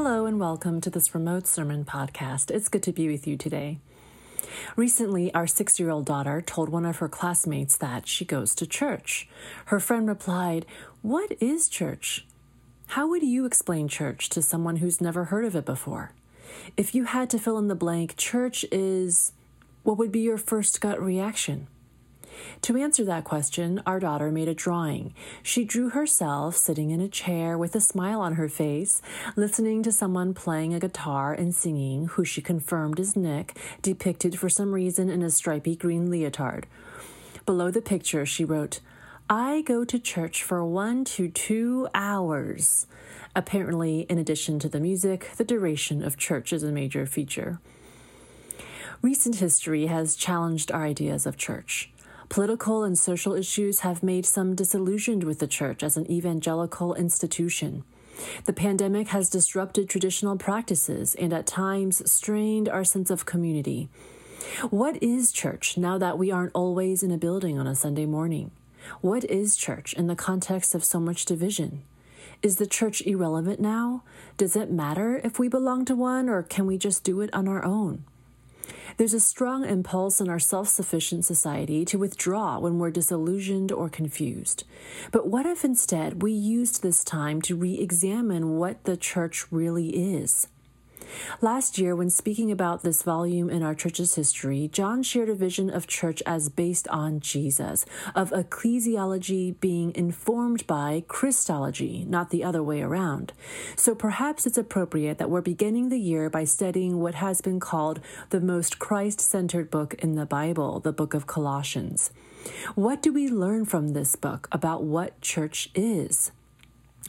Hello and welcome to this remote sermon podcast. It's good to be with you today. Recently, our six year old daughter told one of her classmates that she goes to church. Her friend replied, What is church? How would you explain church to someone who's never heard of it before? If you had to fill in the blank, church is, what would be your first gut reaction? To answer that question, our daughter made a drawing. She drew herself sitting in a chair with a smile on her face, listening to someone playing a guitar and singing, who she confirmed is Nick, depicted for some reason in a stripy green leotard. Below the picture, she wrote, I go to church for one to two hours. Apparently, in addition to the music, the duration of church is a major feature. Recent history has challenged our ideas of church. Political and social issues have made some disillusioned with the church as an evangelical institution. The pandemic has disrupted traditional practices and at times strained our sense of community. What is church now that we aren't always in a building on a Sunday morning? What is church in the context of so much division? Is the church irrelevant now? Does it matter if we belong to one, or can we just do it on our own? There's a strong impulse in our self sufficient society to withdraw when we're disillusioned or confused. But what if instead we used this time to re examine what the church really is? Last year, when speaking about this volume in our church's history, John shared a vision of church as based on Jesus, of ecclesiology being informed by Christology, not the other way around. So perhaps it's appropriate that we're beginning the year by studying what has been called the most Christ centered book in the Bible, the book of Colossians. What do we learn from this book about what church is?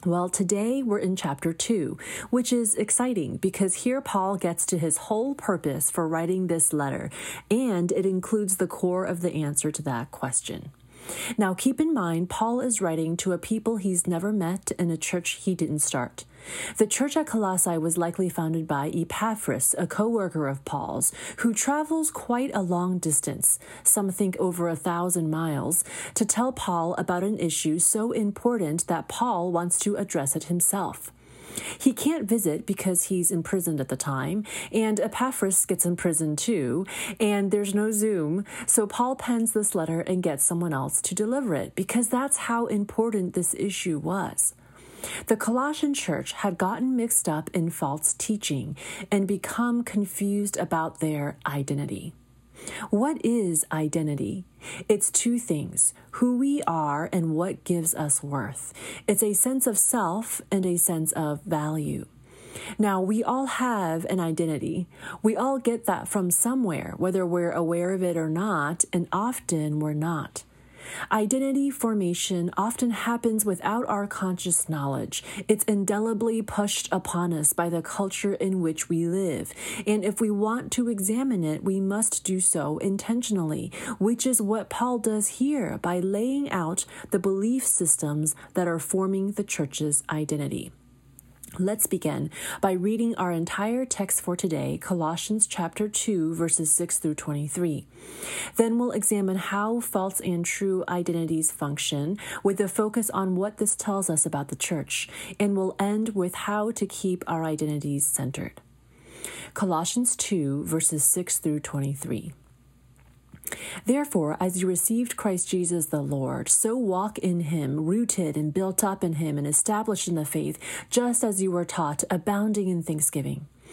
Well, today we're in chapter 2, which is exciting because here Paul gets to his whole purpose for writing this letter, and it includes the core of the answer to that question. Now, keep in mind, Paul is writing to a people he's never met in a church he didn't start. The church at Colossae was likely founded by Epaphras, a co worker of Paul's, who travels quite a long distance, some think over a thousand miles, to tell Paul about an issue so important that Paul wants to address it himself. He can't visit because he's imprisoned at the time, and Epaphras gets imprisoned too, and there's no Zoom. So Paul pens this letter and gets someone else to deliver it because that's how important this issue was. The Colossian church had gotten mixed up in false teaching and become confused about their identity. What is identity? It's two things who we are and what gives us worth. It's a sense of self and a sense of value. Now, we all have an identity. We all get that from somewhere, whether we're aware of it or not, and often we're not. Identity formation often happens without our conscious knowledge. It's indelibly pushed upon us by the culture in which we live. And if we want to examine it, we must do so intentionally, which is what Paul does here by laying out the belief systems that are forming the church's identity. Let's begin by reading our entire text for today, Colossians chapter 2, verses 6 through 23. Then we'll examine how false and true identities function, with a focus on what this tells us about the church, and we'll end with how to keep our identities centered. Colossians 2, verses 6 through 23. Therefore, as you received Christ Jesus the Lord, so walk in him, rooted and built up in him, and established in the faith, just as you were taught, abounding in thanksgiving.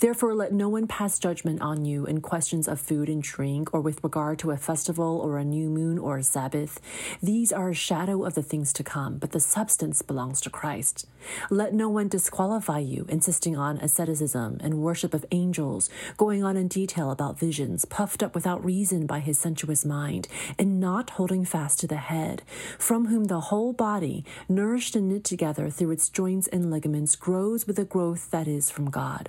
Therefore, let no one pass judgment on you in questions of food and drink, or with regard to a festival, or a new moon, or a Sabbath. These are a shadow of the things to come, but the substance belongs to Christ. Let no one disqualify you, insisting on asceticism and worship of angels, going on in detail about visions, puffed up without reason by his sensuous mind, and not holding fast to the head, from whom the whole body, nourished and knit together through its joints and ligaments, grows with a growth that is from God.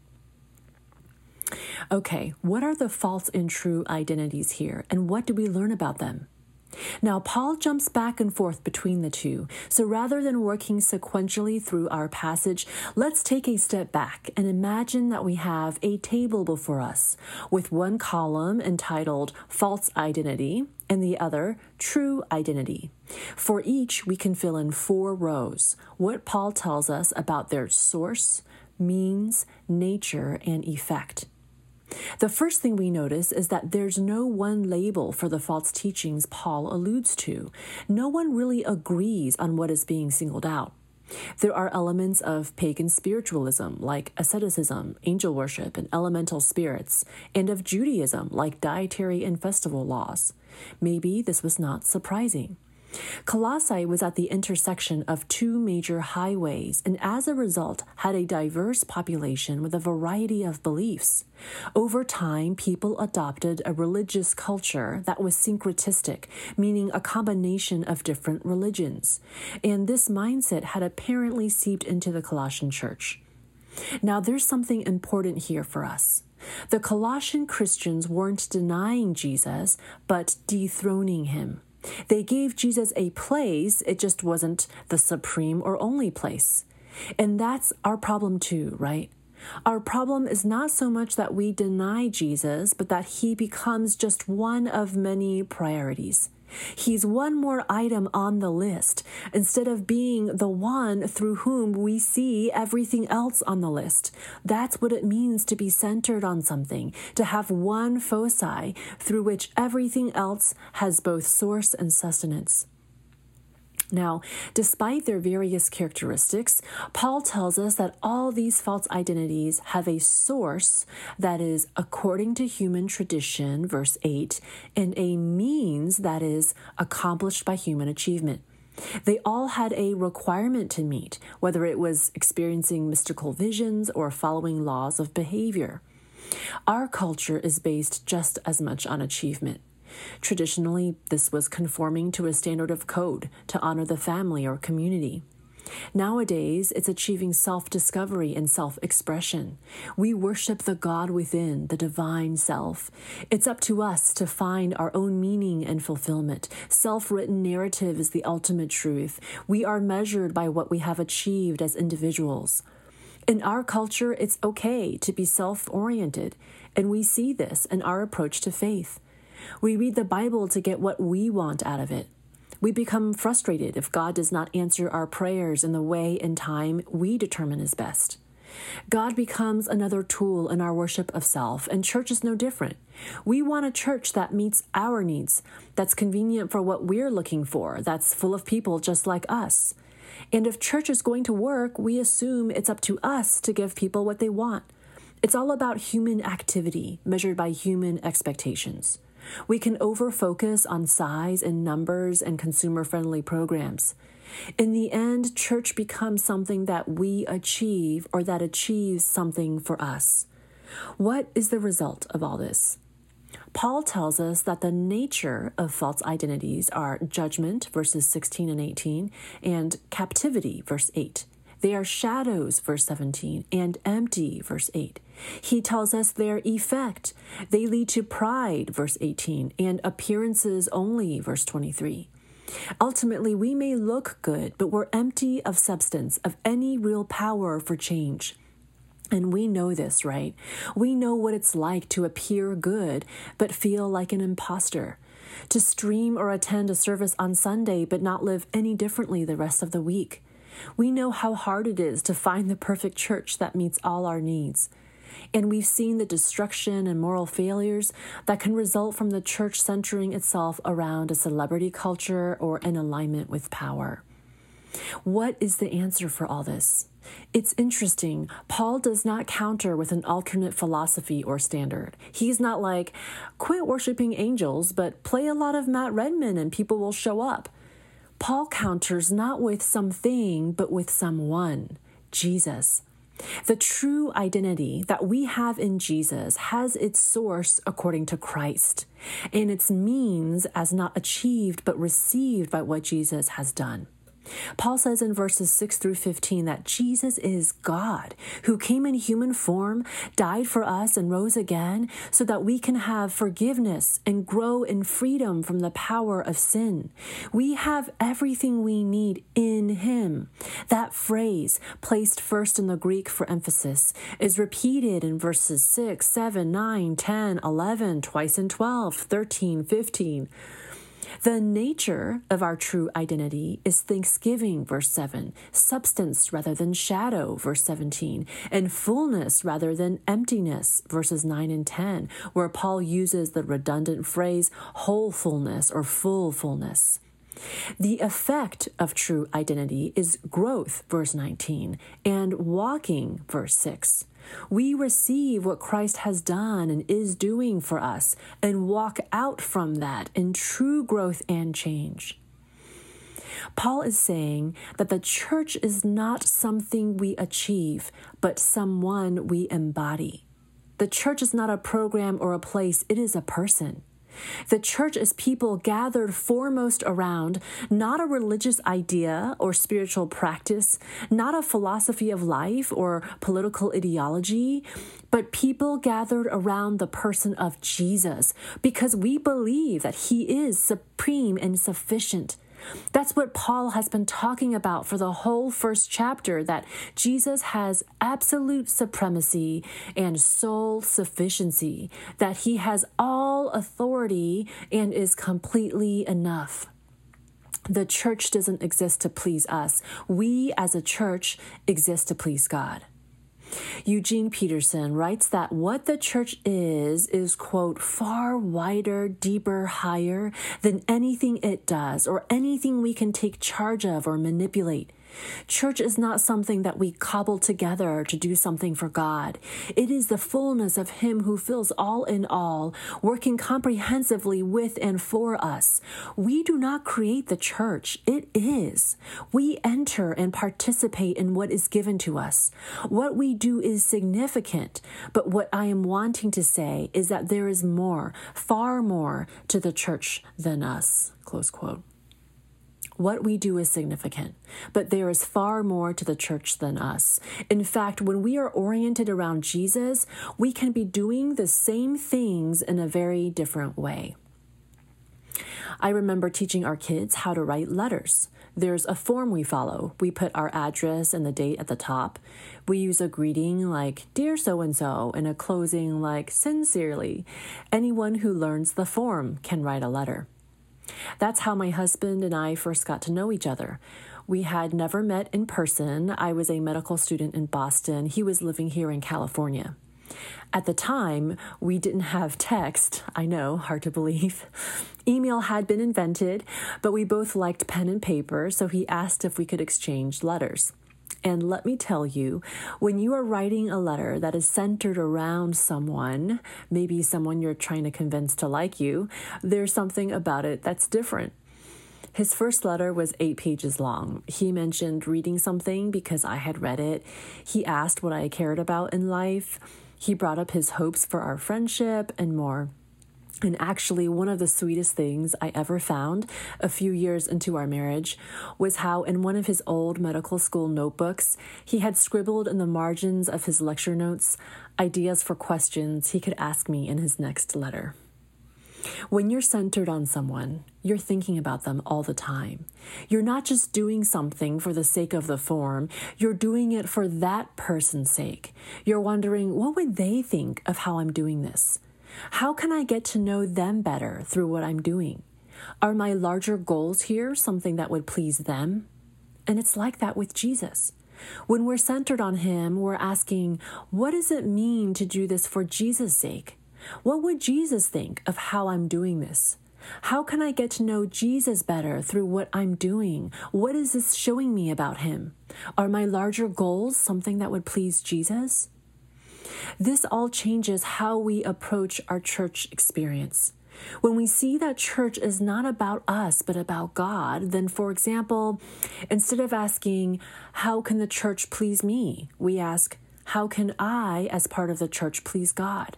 Okay, what are the false and true identities here, and what do we learn about them? Now, Paul jumps back and forth between the two, so rather than working sequentially through our passage, let's take a step back and imagine that we have a table before us with one column entitled False Identity and the other True Identity. For each, we can fill in four rows what Paul tells us about their source, means, nature, and effect. The first thing we notice is that there's no one label for the false teachings Paul alludes to. No one really agrees on what is being singled out. There are elements of pagan spiritualism, like asceticism, angel worship, and elemental spirits, and of Judaism, like dietary and festival laws. Maybe this was not surprising. Colossae was at the intersection of two major highways and as a result had a diverse population with a variety of beliefs. Over time, people adopted a religious culture that was syncretistic, meaning a combination of different religions. And this mindset had apparently seeped into the Colossian church. Now, there's something important here for us. The Colossian Christians weren't denying Jesus, but dethroning him. They gave Jesus a place, it just wasn't the supreme or only place. And that's our problem too, right? Our problem is not so much that we deny Jesus, but that he becomes just one of many priorities. He's one more item on the list instead of being the one through whom we see everything else on the list. That's what it means to be centered on something, to have one foci through which everything else has both source and sustenance. Now, despite their various characteristics, Paul tells us that all these false identities have a source that is according to human tradition, verse 8, and a means that is accomplished by human achievement. They all had a requirement to meet, whether it was experiencing mystical visions or following laws of behavior. Our culture is based just as much on achievement. Traditionally, this was conforming to a standard of code to honor the family or community. Nowadays, it's achieving self discovery and self expression. We worship the God within, the divine self. It's up to us to find our own meaning and fulfillment. Self written narrative is the ultimate truth. We are measured by what we have achieved as individuals. In our culture, it's okay to be self oriented, and we see this in our approach to faith. We read the Bible to get what we want out of it. We become frustrated if God does not answer our prayers in the way and time we determine is best. God becomes another tool in our worship of self, and church is no different. We want a church that meets our needs, that's convenient for what we're looking for, that's full of people just like us. And if church is going to work, we assume it's up to us to give people what they want. It's all about human activity measured by human expectations. We can overfocus on size and numbers and consumer friendly programs. In the end, church becomes something that we achieve or that achieves something for us. What is the result of all this? Paul tells us that the nature of false identities are judgment, verses 16 and 18, and captivity, verse 8. They are shadows, verse 17, and empty, verse 8. He tells us their effect. They lead to pride, verse 18, and appearances only, verse 23. Ultimately, we may look good, but we're empty of substance, of any real power for change. And we know this, right? We know what it's like to appear good, but feel like an imposter. To stream or attend a service on Sunday, but not live any differently the rest of the week. We know how hard it is to find the perfect church that meets all our needs. And we've seen the destruction and moral failures that can result from the church centering itself around a celebrity culture or an alignment with power. What is the answer for all this? It's interesting. Paul does not counter with an alternate philosophy or standard. He's not like, quit worshiping angels, but play a lot of Matt Redman and people will show up. Paul counters not with something, but with someone Jesus. The true identity that we have in Jesus has its source according to Christ, and its means as not achieved but received by what Jesus has done. Paul says in verses 6 through 15 that Jesus is God who came in human form, died for us, and rose again so that we can have forgiveness and grow in freedom from the power of sin. We have everything we need in Him. That phrase, placed first in the Greek for emphasis, is repeated in verses 6, 7, 9, 10, 11, twice in 12, 13, 15. The nature of our true identity is thanksgiving, verse 7, substance rather than shadow, verse 17, and fullness rather than emptiness, verses 9 and 10, where Paul uses the redundant phrase whole fullness or full fullness. The effect of true identity is growth, verse 19, and walking, verse 6. We receive what Christ has done and is doing for us and walk out from that in true growth and change. Paul is saying that the church is not something we achieve, but someone we embody. The church is not a program or a place, it is a person. The church is people gathered foremost around not a religious idea or spiritual practice, not a philosophy of life or political ideology, but people gathered around the person of Jesus because we believe that he is supreme and sufficient. That's what Paul has been talking about for the whole first chapter that Jesus has absolute supremacy and sole sufficiency, that he has all authority and is completely enough. The church doesn't exist to please us. We as a church exist to please God. Eugene Peterson writes that what the church is, is, quote, far wider, deeper, higher than anything it does or anything we can take charge of or manipulate. Church is not something that we cobble together to do something for God. It is the fullness of Him who fills all in all, working comprehensively with and for us. We do not create the church, it is. We enter and participate in what is given to us. What we do is significant, but what I am wanting to say is that there is more, far more to the church than us. Close quote. What we do is significant, but there is far more to the church than us. In fact, when we are oriented around Jesus, we can be doing the same things in a very different way. I remember teaching our kids how to write letters. There's a form we follow. We put our address and the date at the top. We use a greeting like, Dear so and so, and a closing like, Sincerely. Anyone who learns the form can write a letter. That's how my husband and I first got to know each other. We had never met in person. I was a medical student in Boston. He was living here in California. At the time, we didn't have text. I know, hard to believe. Email had been invented, but we both liked pen and paper, so he asked if we could exchange letters. And let me tell you, when you are writing a letter that is centered around someone, maybe someone you're trying to convince to like you, there's something about it that's different. His first letter was eight pages long. He mentioned reading something because I had read it. He asked what I cared about in life. He brought up his hopes for our friendship and more. And actually, one of the sweetest things I ever found a few years into our marriage was how, in one of his old medical school notebooks, he had scribbled in the margins of his lecture notes ideas for questions he could ask me in his next letter. When you're centered on someone, you're thinking about them all the time. You're not just doing something for the sake of the form, you're doing it for that person's sake. You're wondering, what would they think of how I'm doing this? How can I get to know them better through what I'm doing? Are my larger goals here something that would please them? And it's like that with Jesus. When we're centered on Him, we're asking, what does it mean to do this for Jesus' sake? What would Jesus think of how I'm doing this? How can I get to know Jesus better through what I'm doing? What is this showing me about Him? Are my larger goals something that would please Jesus? This all changes how we approach our church experience. When we see that church is not about us, but about God, then, for example, instead of asking, How can the church please me? we ask, How can I, as part of the church, please God?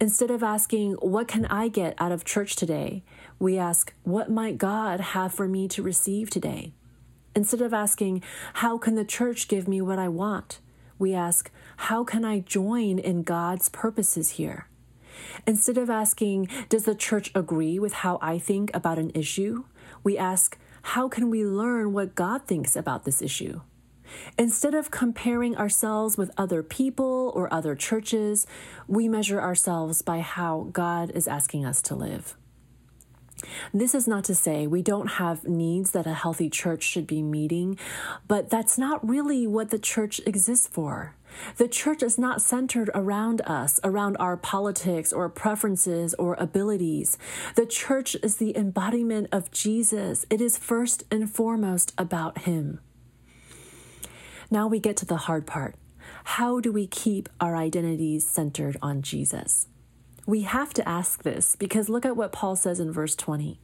Instead of asking, What can I get out of church today? we ask, What might God have for me to receive today? Instead of asking, How can the church give me what I want? We ask, How can I join in God's purposes here? Instead of asking, Does the church agree with how I think about an issue? we ask, How can we learn what God thinks about this issue? Instead of comparing ourselves with other people or other churches, we measure ourselves by how God is asking us to live. This is not to say we don't have needs that a healthy church should be meeting, but that's not really what the church exists for. The church is not centered around us, around our politics or preferences or abilities. The church is the embodiment of Jesus. It is first and foremost about Him. Now we get to the hard part. How do we keep our identities centered on Jesus? We have to ask this because look at what Paul says in verse 20.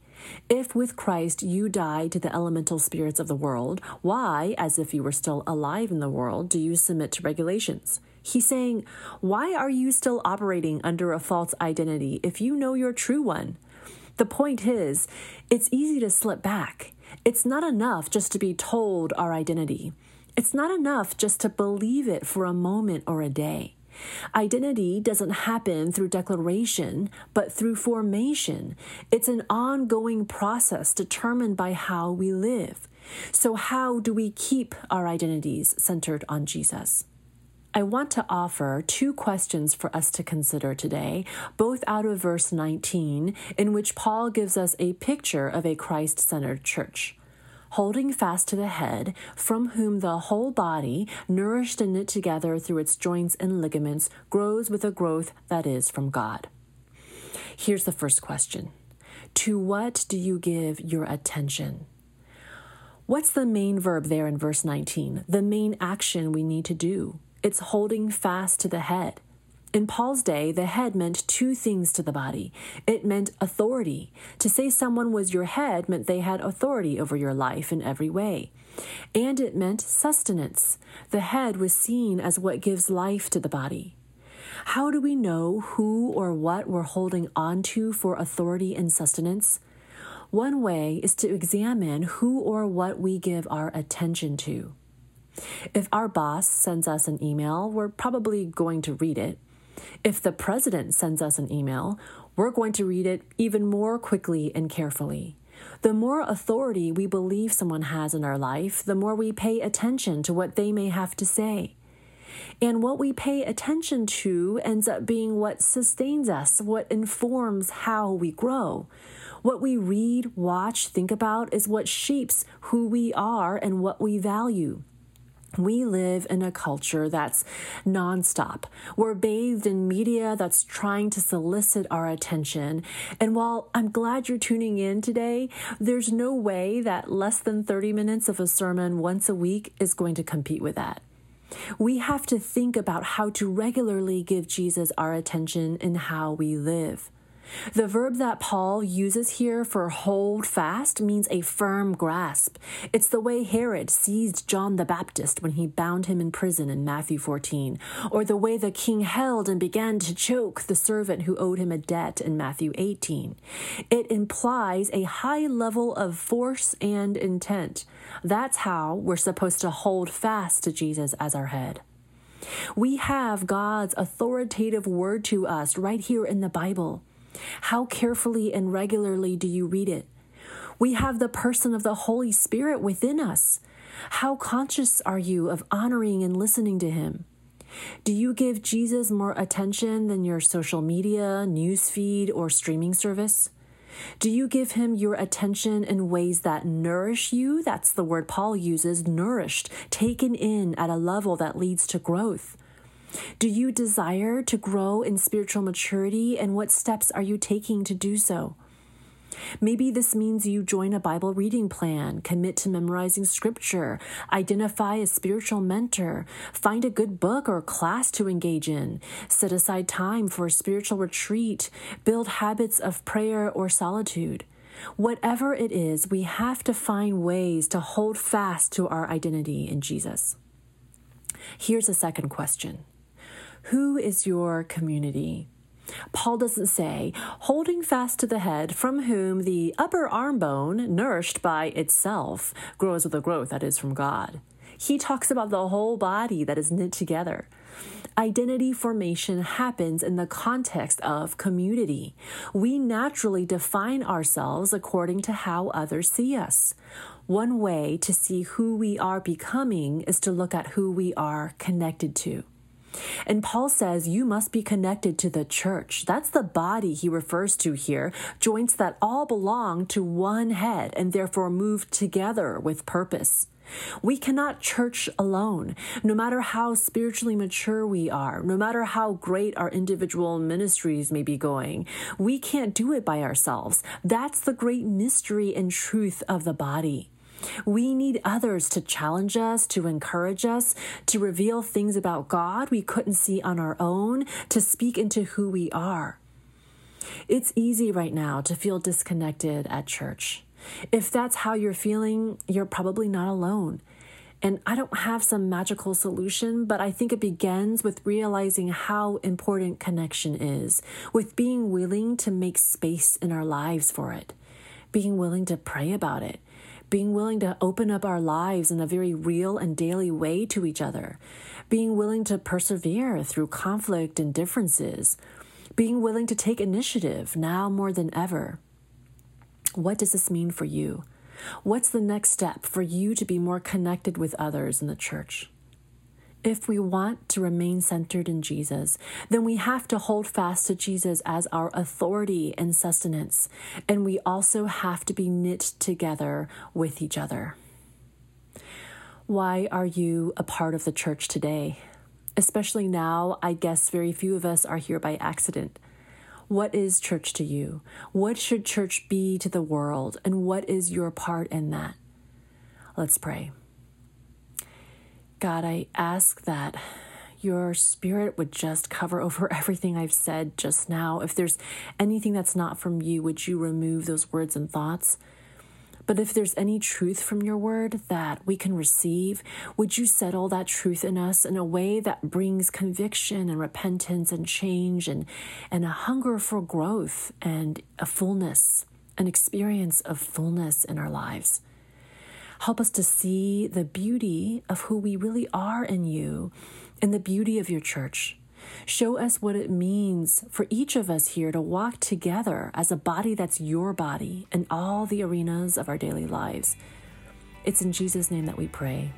If with Christ you die to the elemental spirits of the world, why, as if you were still alive in the world, do you submit to regulations? He's saying, Why are you still operating under a false identity if you know your true one? The point is, it's easy to slip back. It's not enough just to be told our identity. It's not enough just to believe it for a moment or a day. Identity doesn't happen through declaration, but through formation. It's an ongoing process determined by how we live. So, how do we keep our identities centered on Jesus? I want to offer two questions for us to consider today, both out of verse 19, in which Paul gives us a picture of a Christ centered church holding fast to the head, from whom the whole body, nourished and knit together through its joints and ligaments, grows with a growth that is from God. Here's the first question To what do you give your attention? What's the main verb there in verse 19? The main action we need to do. It's holding fast to the head. In Paul's day, the head meant two things to the body. It meant authority. To say someone was your head meant they had authority over your life in every way. And it meant sustenance. The head was seen as what gives life to the body. How do we know who or what we're holding on to for authority and sustenance? One way is to examine who or what we give our attention to. If our boss sends us an email, we're probably going to read it. If the president sends us an email, we're going to read it even more quickly and carefully. The more authority we believe someone has in our life, the more we pay attention to what they may have to say. And what we pay attention to ends up being what sustains us, what informs how we grow. What we read, watch, think about is what shapes who we are and what we value. We live in a culture that's nonstop. We're bathed in media that's trying to solicit our attention. And while I'm glad you're tuning in today, there's no way that less than 30 minutes of a sermon once a week is going to compete with that. We have to think about how to regularly give Jesus our attention in how we live. The verb that Paul uses here for hold fast means a firm grasp. It's the way Herod seized John the Baptist when he bound him in prison in Matthew 14, or the way the king held and began to choke the servant who owed him a debt in Matthew 18. It implies a high level of force and intent. That's how we're supposed to hold fast to Jesus as our head. We have God's authoritative word to us right here in the Bible. How carefully and regularly do you read it? We have the person of the Holy Spirit within us. How conscious are you of honoring and listening to Him? Do you give Jesus more attention than your social media, news feed, or streaming service? Do you give him your attention in ways that nourish you? That's the word Paul uses nourished, taken in at a level that leads to growth. Do you desire to grow in spiritual maturity, and what steps are you taking to do so? Maybe this means you join a Bible reading plan, commit to memorizing scripture, identify a spiritual mentor, find a good book or class to engage in, set aside time for a spiritual retreat, build habits of prayer or solitude. Whatever it is, we have to find ways to hold fast to our identity in Jesus. Here's a second question Who is your community? Paul doesn't say, holding fast to the head, from whom the upper arm bone, nourished by itself, grows with the growth that is from God. He talks about the whole body that is knit together. Identity formation happens in the context of community. We naturally define ourselves according to how others see us. One way to see who we are becoming is to look at who we are connected to. And Paul says you must be connected to the church. That's the body he refers to here, joints that all belong to one head and therefore move together with purpose. We cannot church alone, no matter how spiritually mature we are, no matter how great our individual ministries may be going. We can't do it by ourselves. That's the great mystery and truth of the body. We need others to challenge us, to encourage us, to reveal things about God we couldn't see on our own, to speak into who we are. It's easy right now to feel disconnected at church. If that's how you're feeling, you're probably not alone. And I don't have some magical solution, but I think it begins with realizing how important connection is, with being willing to make space in our lives for it, being willing to pray about it, being willing to open up our lives in a very real and daily way to each other, being willing to persevere through conflict and differences, being willing to take initiative now more than ever. What does this mean for you? What's the next step for you to be more connected with others in the church? If we want to remain centered in Jesus, then we have to hold fast to Jesus as our authority and sustenance, and we also have to be knit together with each other. Why are you a part of the church today? Especially now, I guess very few of us are here by accident. What is church to you? What should church be to the world? And what is your part in that? Let's pray. God, I ask that your spirit would just cover over everything I've said just now. If there's anything that's not from you, would you remove those words and thoughts? But if there's any truth from your word that we can receive, would you settle that truth in us in a way that brings conviction and repentance and change and, and a hunger for growth and a fullness, an experience of fullness in our lives? Help us to see the beauty of who we really are in you and the beauty of your church. Show us what it means for each of us here to walk together as a body that's your body in all the arenas of our daily lives. It's in Jesus' name that we pray.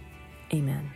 Amen.